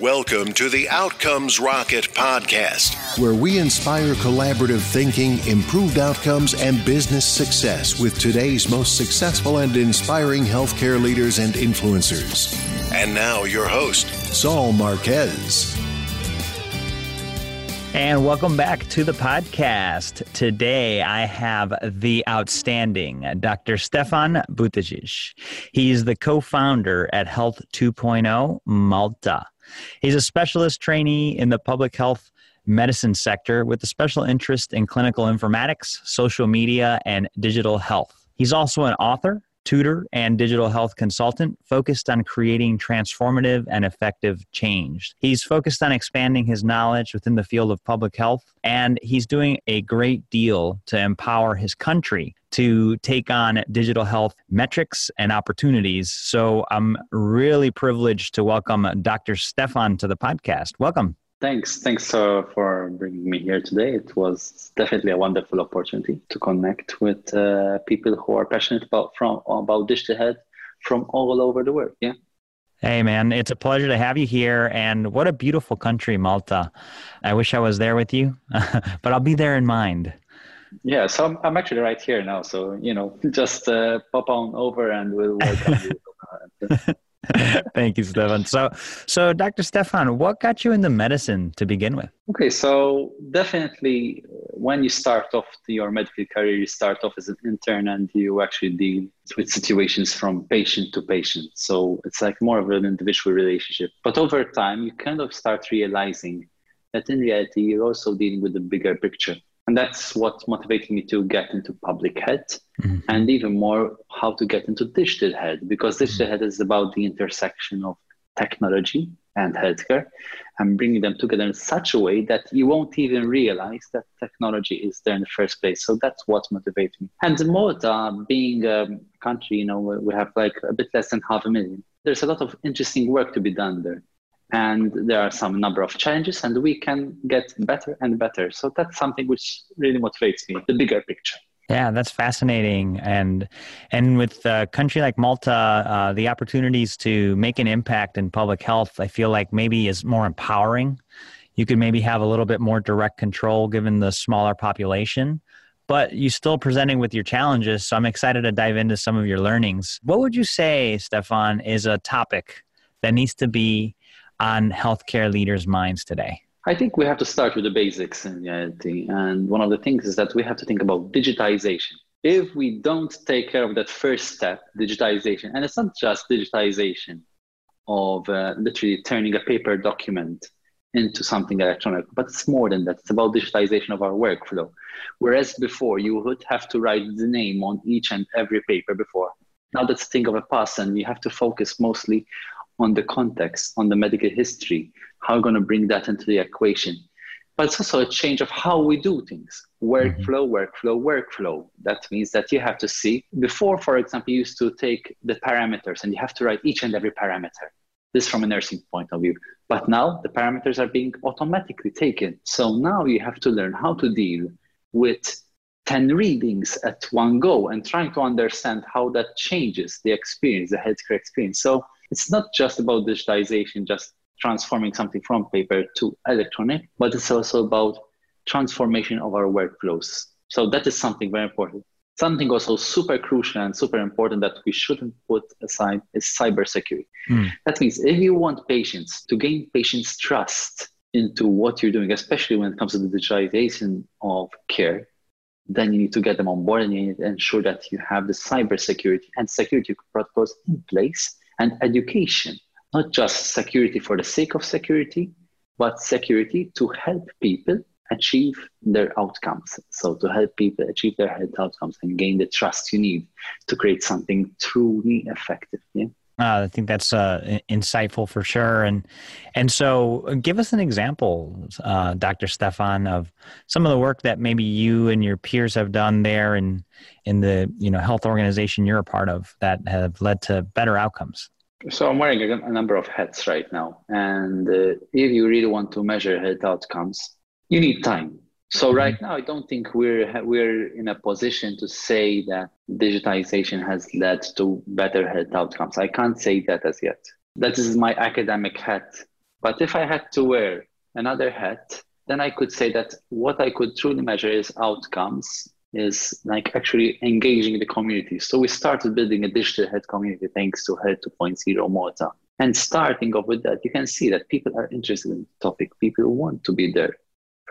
Welcome to the Outcomes Rocket podcast, where we inspire collaborative thinking, improved outcomes, and business success with today's most successful and inspiring healthcare leaders and influencers. And now, your host, Saul Marquez. And welcome back to the podcast. Today I have the outstanding Dr. Stefan Buttigieg. He's the co founder at Health 2.0 Malta. He's a specialist trainee in the public health medicine sector with a special interest in clinical informatics, social media, and digital health. He's also an author, tutor, and digital health consultant focused on creating transformative and effective change. He's focused on expanding his knowledge within the field of public health, and he's doing a great deal to empower his country to take on digital health metrics and opportunities. So I'm really privileged to welcome Dr. Stefan to the podcast. Welcome. Thanks. Thanks uh, for bringing me here today. It was definitely a wonderful opportunity to connect with uh, people who are passionate about from about digital health from all over the world. Yeah. Hey, man, it's a pleasure to have you here. And what a beautiful country, Malta. I wish I was there with you, but I'll be there in mind. Yeah, so I'm, I'm actually right here now. So, you know, just uh, pop on over and we'll welcome you. Thank you, Stefan. So, so Dr. Stefan, what got you into medicine to begin with? Okay, so definitely uh, when you start off your medical career, you start off as an intern and you actually deal with situations from patient to patient. So it's like more of an individual relationship. But over time, you kind of start realizing that in reality, you're also dealing with the bigger picture. And that's what motivated me to get into public health mm-hmm. and even more how to get into digital health because digital mm-hmm. health is about the intersection of technology and healthcare and bringing them together in such a way that you won't even realize that technology is there in the first place. So that's what motivates me. And Malta, being a country, you know, we have like a bit less than half a million. There's a lot of interesting work to be done there and there are some number of challenges and we can get better and better. So that's something which really motivates me the bigger picture. Yeah that's fascinating. And and with a country like malta uh, the opportunities to make an impact in public health i feel like maybe is more empowering. You could maybe have a little bit more direct control given the smaller population but you're still presenting with your challenges. So i'm excited to dive into some of your learnings. What would you say stefan is a topic that needs to be on healthcare leaders' minds today? I think we have to start with the basics in reality. And one of the things is that we have to think about digitization. If we don't take care of that first step, digitization, and it's not just digitization of uh, literally turning a paper document into something electronic, but it's more than that. It's about digitization of our workflow. Whereas before, you would have to write the name on each and every paper before. Now that's a thing of a and you have to focus mostly on the context, on the medical history, how we're going to bring that into the equation. But it's also a change of how we do things workflow, mm-hmm. workflow, workflow. That means that you have to see. Before, for example, you used to take the parameters and you have to write each and every parameter. This from a nursing point of view. But now the parameters are being automatically taken. So now you have to learn how to deal with 10 readings at one go and trying to understand how that changes the experience, the healthcare experience. So it's not just about digitization, just transforming something from paper to electronic, but it's also about transformation of our workflows. So that is something very important. Something also super crucial and super important that we shouldn't put aside is cybersecurity. Mm. That means if you want patients to gain patients' trust into what you're doing, especially when it comes to the digitization of care, then you need to get them on board and you need to ensure that you have the cybersecurity and security protocols in place and education, not just security for the sake of security, but security to help people achieve their outcomes. So, to help people achieve their health outcomes and gain the trust you need to create something truly effective. Yeah. Uh, I think that's uh, insightful for sure, and and so give us an example, uh, Dr. Stefan, of some of the work that maybe you and your peers have done there, and in the you know health organization you're a part of that have led to better outcomes. So I'm wearing a, a number of hats right now, and uh, if you really want to measure health outcomes, you need time. So right now, I don't think we're we're in a position to say that digitization has led to better health outcomes. I can't say that as yet. That is my academic hat. But if I had to wear another hat, then I could say that what I could truly measure is outcomes, is like actually engaging the community. So we started building a digital health community thanks to Health 2.0 Malta. And starting off with that, you can see that people are interested in the topic. People want to be there.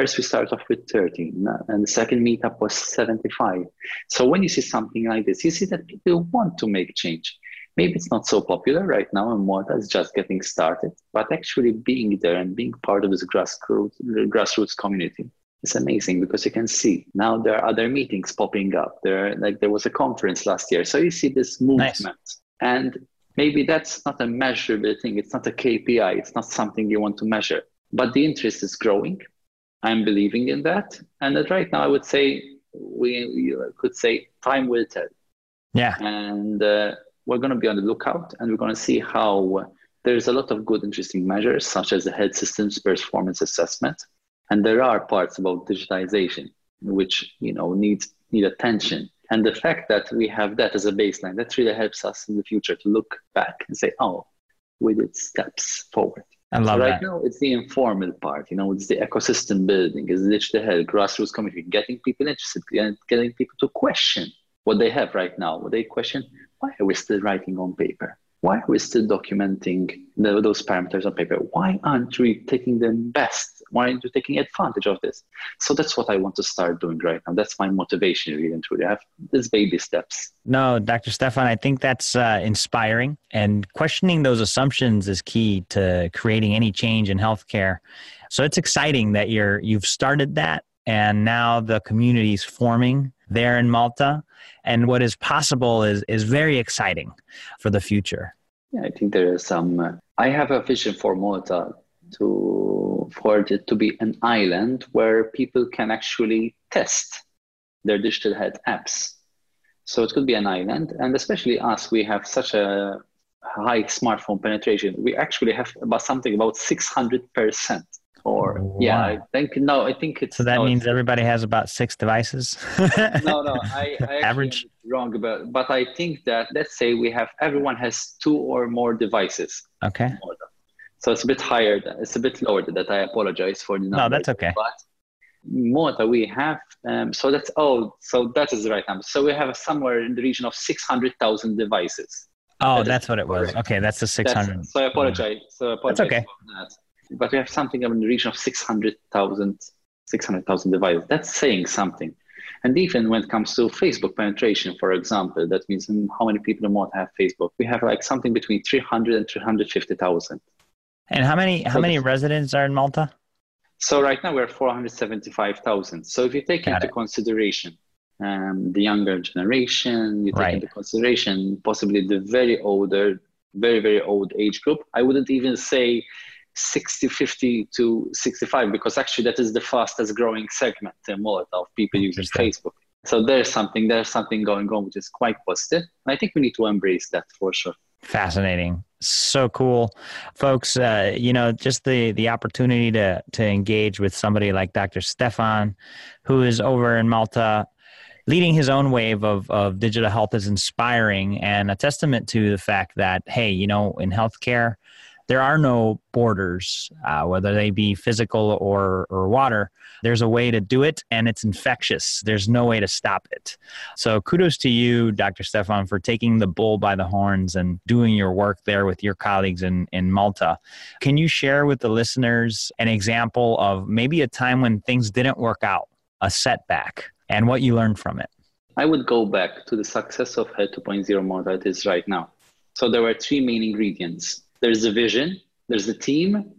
First, we start off with 30, and the second meetup was 75. So when you see something like this, you see that people want to make change. Maybe it's not so popular right now, and Malta is just getting started, but actually being there and being part of this grassroots, grassroots community is amazing because you can see now there are other meetings popping up. There, like there was a conference last year, so you see this movement, nice. and maybe that's not a measurable thing. It's not a KPI. It's not something you want to measure, but the interest is growing I'm believing in that. And that right now, I would say we, could say time will tell. Yeah. And uh, we're going to be on the lookout and we're going to see how there's a lot of good, interesting measures, such as the health systems performance assessment. And there are parts about digitization which you know need need attention. And the fact that we have that as a baseline, that really helps us in the future to look back and say, oh, we did steps forward. I love right that. now, it's the informal part. You know, it's the ecosystem building, it's digital health, grassroots community, getting people interested, and getting people to question what they have right now. What they question: Why are we still writing on paper? Why are we still documenting the, those parameters on paper? Why aren't we taking the best? Why aren't we taking advantage of this? So that's what I want to start doing right now. That's my motivation, really and truly. I have these baby steps. No, Dr. Stefan, I think that's uh, inspiring. And questioning those assumptions is key to creating any change in healthcare. So it's exciting that you're you've started that, and now the community is forming there in Malta and what is possible is is very exciting for the future. Yeah, I think there is some. Uh, I have a vision for Malta to for it to be an island where people can actually test their digital health apps. So it could be an island, and especially us, we have such a high smartphone penetration. We actually have about something about six hundred percent or oh, wow. yeah i think no i think it's so that no, means everybody has about six devices no no i, I average wrong but but i think that let's say we have everyone has two or more devices okay so it's a bit higher than, it's a bit lower than that i apologize for the number no that's okay but more that we have um, so that's oh so that is the right number so we have somewhere in the region of 600000 devices Oh, that that's what it was. Okay, that's the 600. That's, so I apologize. So I apologize that's okay. That but we have something in the region of 600,000 600,000 devices. That's saying something. And even when it comes to Facebook penetration, for example, that means how many people in Malta have Facebook. We have like something between 300 and 350,000. And how many how so many residents are in Malta? So right now we're 475,000. So if you take Got into it. consideration um, the younger generation, you take right. into consideration possibly the very older, very very old age group. I wouldn't even say 60 50 to 65 because actually that is the fastest growing segment in Malta of people using facebook so there's something there's something going on which is quite positive i think we need to embrace that for sure fascinating so cool. Folks uh, you know just the the opportunity to to engage with somebody like dr stefan who is over in malta leading his own wave of, of digital health is inspiring and a testament to the fact that hey you know in healthcare there are no borders, uh, whether they be physical or, or water. There's a way to do it, and it's infectious. There's no way to stop it. So, kudos to you, Dr. Stefan, for taking the bull by the horns and doing your work there with your colleagues in, in Malta. Can you share with the listeners an example of maybe a time when things didn't work out, a setback, and what you learned from it? I would go back to the success of Health 2.0 Malta that is right now. So, there were three main ingredients there's the vision, there's the team,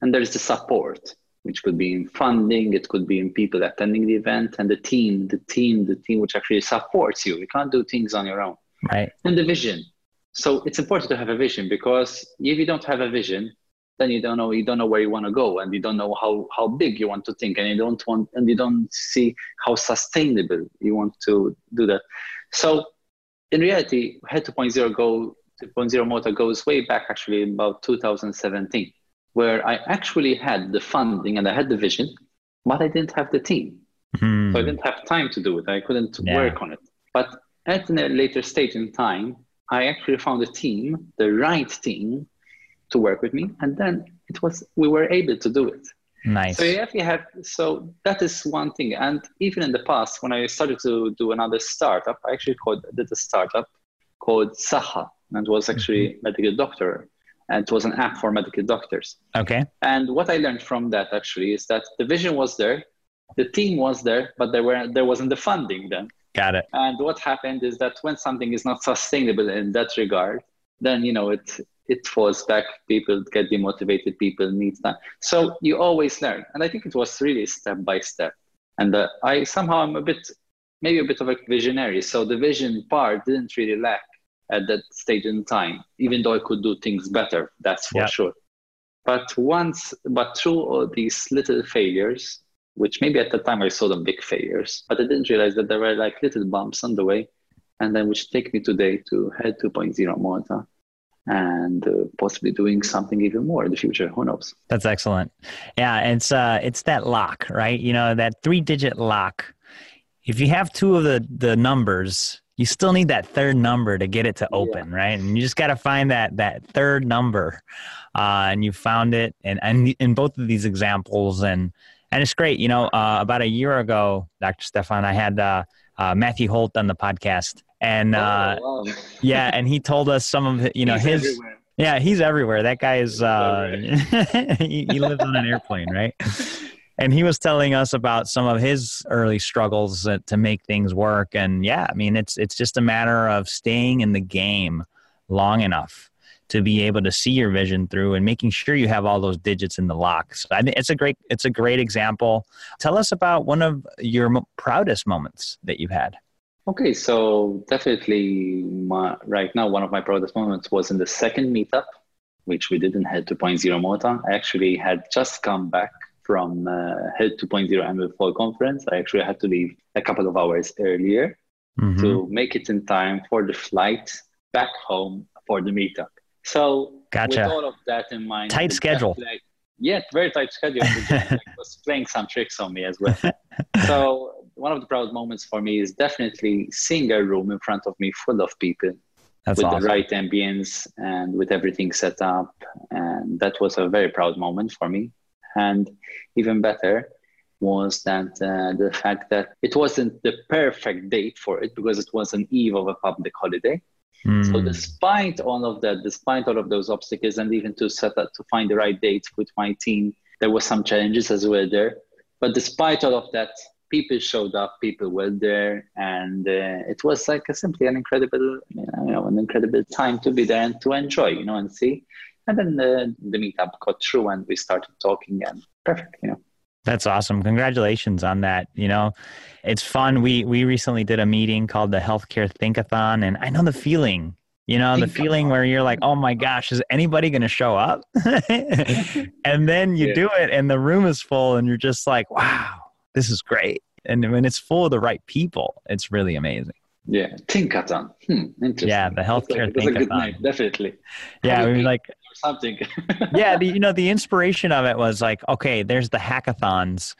and there's the support, which could be in funding, it could be in people attending the event, and the team, the team, the team which actually supports you. You can't do things on your own. Right. And the vision. So it's important to have a vision because if you don't have a vision, then you don't know you don't know where you want to go and you don't know how how big you want to think and you don't want and you don't see how sustainable you want to do that so in reality head to point zero go 2.0 Malta goes way back actually about 2017, where I actually had the funding and I had the vision, but I didn't have the team. Mm-hmm. So I didn't have time to do it. I couldn't yeah. work on it. But at a later stage in time, I actually found a team, the right team, to work with me, and then it was we were able to do it. Nice. So if you have so that is one thing, and even in the past when I started to do another startup, I actually called did a startup called Saha, and was actually mm-hmm. medical doctor, and it was an app for medical doctors. Okay. And what I learned from that actually is that the vision was there, the team was there, but there were there wasn't the funding then. Got it. And what happened is that when something is not sustainable in that regard, then you know it it falls back. People get demotivated. People need that. So you always learn, and I think it was really step by step. And uh, I somehow I'm a bit, maybe a bit of a visionary. So the vision part didn't really lack at that stage in time, even though I could do things better. That's for sure. But once, but through all these little failures, which maybe at the time I saw them big failures, but I didn't realize that there were like little bumps on the way, and then which take me today to Health 2.0 Malta and uh, possibly doing something even more in the future. Who knows? That's excellent. Yeah, it's uh, it's that lock, right? You know, that three-digit lock. If you have two of the the numbers, you still need that third number to get it to open, yeah. right? And you just got to find that that third number, uh, and you found it, and and in both of these examples, and and it's great. You know, uh, about a year ago, Dr. Stefan, I had uh, uh, Matthew Holt on the podcast, and oh, uh, wow. yeah, and he told us some of you know he's his. Everywhere. Yeah, he's everywhere. That guy is. Uh, he, he lives on an airplane, right? And he was telling us about some of his early struggles to make things work. And yeah, I mean, it's it's just a matter of staying in the game long enough to be able to see your vision through and making sure you have all those digits in the lock. So I think it's a great it's a great example. Tell us about one of your proudest moments that you've had. Okay, so definitely my, right now, one of my proudest moments was in the second meetup, which we did in Health 2.0 Malta. I actually had just come back from uh, Health 2.0 annual fall conference. I actually had to leave a couple of hours earlier mm-hmm. to make it in time for the flight back home for the meetup. So gotcha. with all of that in mind, tight schedule. Like, yeah, very tight schedule. like, was playing some tricks on me as well. so one of the proud moments for me is definitely seeing a room in front of me full of people That's with awesome. the right ambience and with everything set up. And that was a very proud moment for me. And even better was that uh, the fact that it wasn't the perfect date for it because it was an eve of a public holiday. Mm. So despite all of that, despite all of those obstacles, and even to set up to find the right date with my team, there were some challenges as well there. But despite all of that, people showed up, people were there, and uh, it was like a, simply an incredible, you know, an incredible time to be there and to enjoy, you know, and see. And then the, the meetup got through, and we started talking, and perfect, you know. That's awesome. Congratulations on that. You know, it's fun. We we recently did a meeting called the Healthcare Thinkathon, and I know the feeling. You know, the feeling where you're like, "Oh my gosh, is anybody going to show up?" and then you yeah. do it, and the room is full, and you're just like, "Wow, this is great." And when it's full of the right people, it's really amazing. Yeah, Thinkathon. Hmm, interesting. Yeah, the healthcare that's a, that's Thinkathon. Name, definitely. Yeah, we were like something. yeah, the, you know, the inspiration of it was like, okay, there's the hackathons,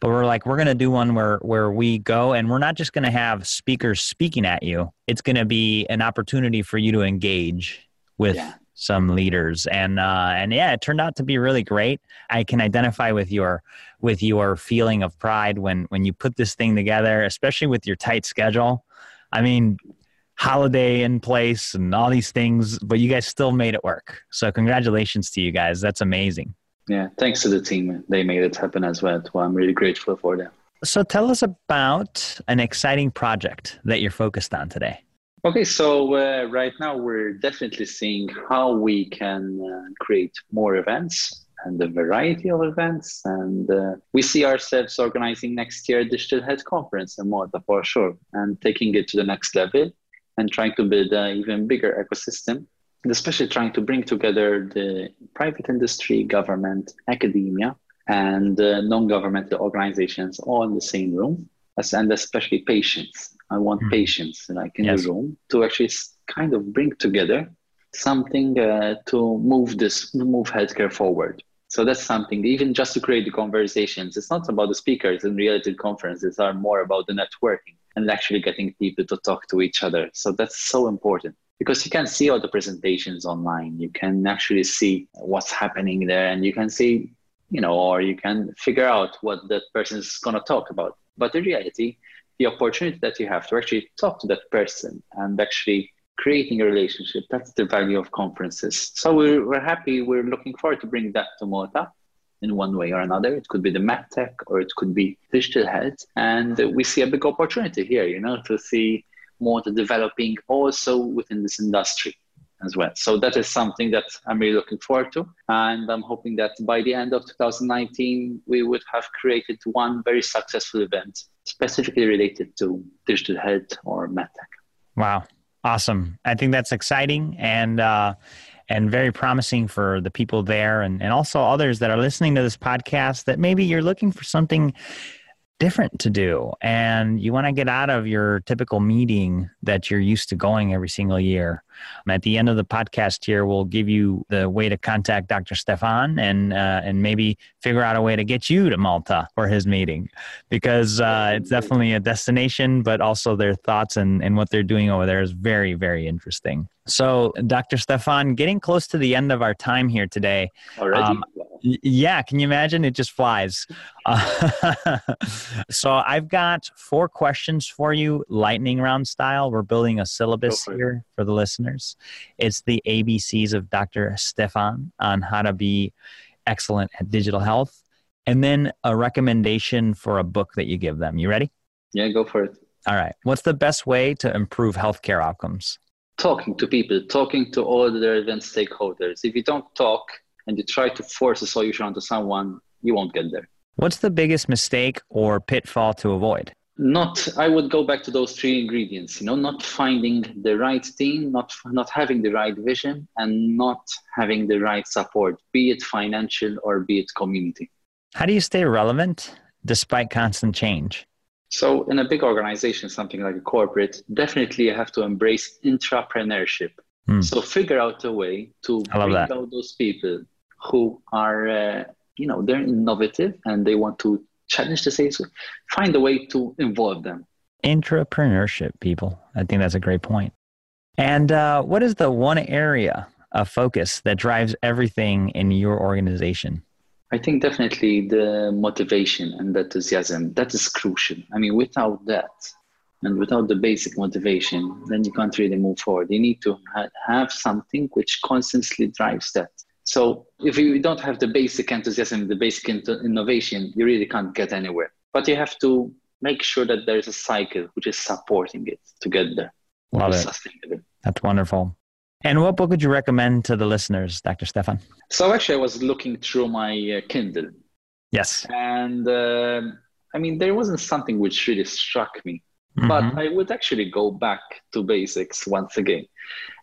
but we're like, we're gonna do one where where we go and we're not just gonna have speakers speaking at you. It's gonna be an opportunity for you to engage with. Yeah. Some leaders and uh, and yeah, it turned out to be really great. I can identify with your with your feeling of pride when when you put this thing together, especially with your tight schedule. I mean, holiday in place and all these things, but you guys still made it work. So congratulations to you guys. That's amazing. Yeah, thanks to the team. They made it happen as well. well I'm really grateful for them. So tell us about an exciting project that you're focused on today. Okay, so uh, right now we're definitely seeing how we can uh, create more events and a variety of events. And uh, we see ourselves organizing next year a digital health conference in Malta for sure and taking it to the next level and trying to build an even bigger ecosystem, and especially trying to bring together the private industry, government, academia, and uh, non-governmental organizations all in the same room, and especially patients. I want mm. patients like in yes. the room to actually kind of bring together something uh, to move this move healthcare forward. So that's something, even just to create the conversations. It's not about the speakers and reality conferences are more about the networking and actually getting people to talk to each other. So that's so important. because you can see all the presentations online. You can actually see what's happening there and you can see, you know, or you can figure out what that person is going to talk about. But in reality, the opportunity that you have to actually talk to that person and actually creating a relationship, that's the value of conferences. So we're, we're happy, we're looking forward to bring that to Malta in one way or another. It could be the MedTech or it could be digital health. And we see a big opportunity here, you know, to see more developing also within this industry as well. So that is something that I'm really looking forward to. And I'm hoping that by the end of 2019, we would have created one very successful event specifically related to digital health or medtech. Wow. Awesome. I think that's exciting and uh, and very promising for the people there and, and also others that are listening to this podcast that maybe you're looking for something different to do and you want to get out of your typical meeting that you're used to going every single year at the end of the podcast here we'll give you the way to contact dr stefan and uh, and maybe figure out a way to get you to malta for his meeting because uh, it's definitely a destination but also their thoughts and, and what they're doing over there is very very interesting so dr stefan getting close to the end of our time here today already um, yeah, can you imagine? It just flies. Uh, so I've got four questions for you, lightning round style. We're building a syllabus for here for the It's the ABCs of Dr. Stefan on how to be excellent at digital health, and then a recommendation for a book that you give them. You ready? Yeah, go for it. All right. What's the best way to improve healthcare outcomes? Talking to people, talking to all the relevant stakeholders. If you don't talk, and you try to force a solution onto someone, you won't get there. What's the biggest mistake or pitfall to avoid? Not, I would go back to those three ingredients. You know, not finding the right team, not not having the right vision, and not having the right support, be it financial or be it community. How do you stay relevant despite constant change? So, in a big organization, something like a corporate, definitely you have to embrace intrapreneurship. Mm. So, figure out a way to bring that. out those people who are, uh, you know, they're innovative and they want to challenge the status find a way to involve them. Entrepreneurship, people. I think that's a great point. And uh, what is the one area of focus that drives everything in your organization? I think definitely the motivation and the enthusiasm that is crucial. I mean, without that and without the basic motivation, then you can't really move forward. You need to ha- have something which constantly drives that. So if you don't have the basic enthusiasm, the basic innovation, you really can't get anywhere. But you have to make sure that there is a cycle which is supporting it to get there. Love it. That's wonderful. And what book would you recommend to the listeners, Dr. Stefan? So actually, I was looking through my uh, Kindle. Yes. And uh, I mean, there wasn't something which really struck me. Mm-hmm. But I would actually go back to basics once again.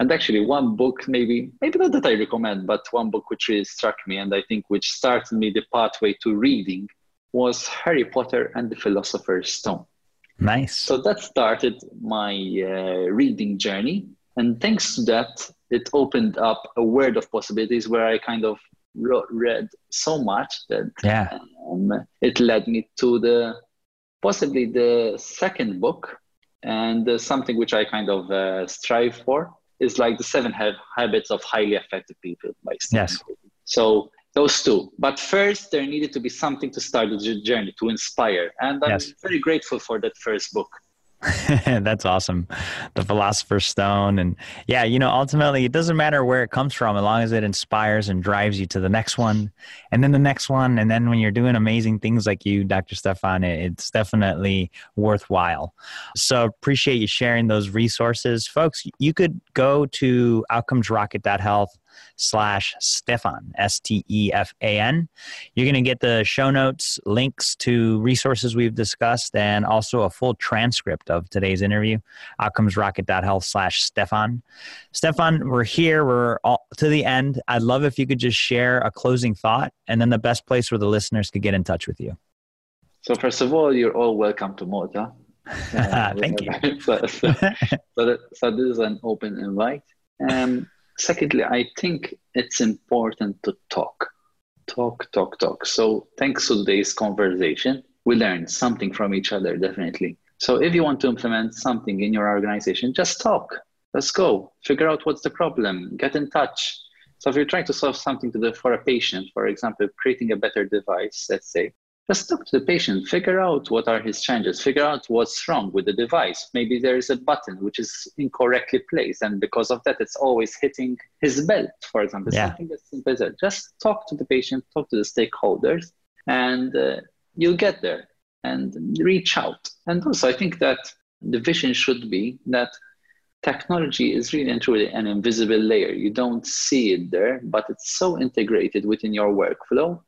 And actually, one book, maybe, maybe not that I recommend, but one book which really struck me and I think which started me the pathway to reading was Harry Potter and the Philosopher's Stone. Nice. So that started my uh, reading journey. And thanks to that, it opened up a world of possibilities where I kind of wrote, read so much that yeah. um, it led me to the possibly the second book and uh, something which i kind of uh, strive for is like the seven ha- habits of highly effective people by Stephen yes Covey. so those two but first there needed to be something to start the journey to inspire and i'm yes. very grateful for that first book That's awesome. The Philosopher's Stone. And yeah, you know, ultimately, it doesn't matter where it comes from as long as it inspires and drives you to the next one and then the next one. And then when you're doing amazing things like you, Dr. Stefan, it's definitely worthwhile. So appreciate you sharing those resources. Folks, you could go to outcomesrocket.health slash Stefan, S T E F A N. You're going to get the show notes, links to resources we've discussed, and also a full transcript of today's interview. Outcomesrocket.health slash Stefan. Stefan, we're here. We're all, to the end. I'd love if you could just share a closing thought and then the best place where the listeners could get in touch with you. So, first of all, you're all welcome to Malta. Uh, Thank you. so, so, so, so, this is an open invite. Um, secondly, I think it's important to talk, talk, talk, talk. So thanks to today's conversation, we learned something from each other, definitely. So if you want to implement something in your organization, just talk. Let's go. Figure out what's the problem. Get in touch. So if you're trying to solve something the, for a patient, for example, creating a better device, let's say, just talk to the patient, figure out what are his changes, figure out what's wrong with the device. Maybe there is a button which is incorrectly placed, and because of that, it's always hitting his belt, for example. Yeah. Something as simple as that. Just talk to the patient, talk to the stakeholders, and uh, you'll get there and reach out. And also, I think that the vision should be that technology is really and truly an invisible layer. You don't see it there, but it's so integrated within your workflow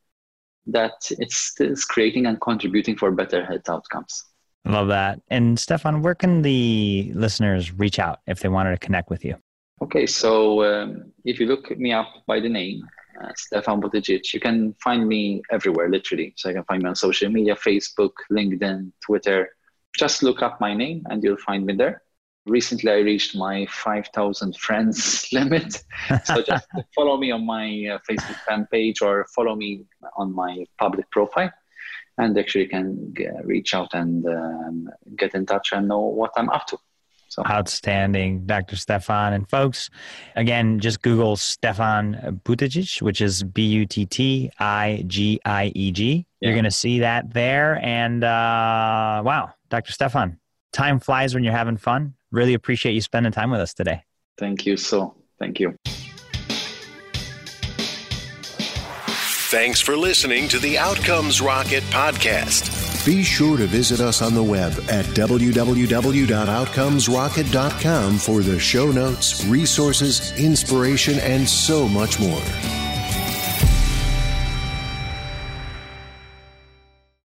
that it's still creating and contributing for better health outcomes. Love that. And Stefan, where can the listeners reach out if they wanted to connect with you? Okay, so um, if you look me up by the name, uh, Stefan Buttigieg, you can find me everywhere, literally. So you can find me on social media, Facebook, LinkedIn, Twitter. Just look up my name and you'll find me there recently I reached my 5,000 friends limit. So just follow me on my uh, Facebook fan page or follow me on my public profile. And actually can get, reach out and um, get in touch and know what I'm up to. So. Outstanding, Dr. Stefan. And folks, again, just Google Stefan Buttigieg, which is B U T T I G I E G. You're going to see that there. And uh, wow, Dr. Stefan, time flies when you're having fun. Really appreciate you spending time with us today. Thank you so. Thank you. Thanks for listening to the Outcomes Rocket podcast. Be sure to visit us on the web at www.outcomesrocket.com for the show notes, resources, inspiration, and so much more.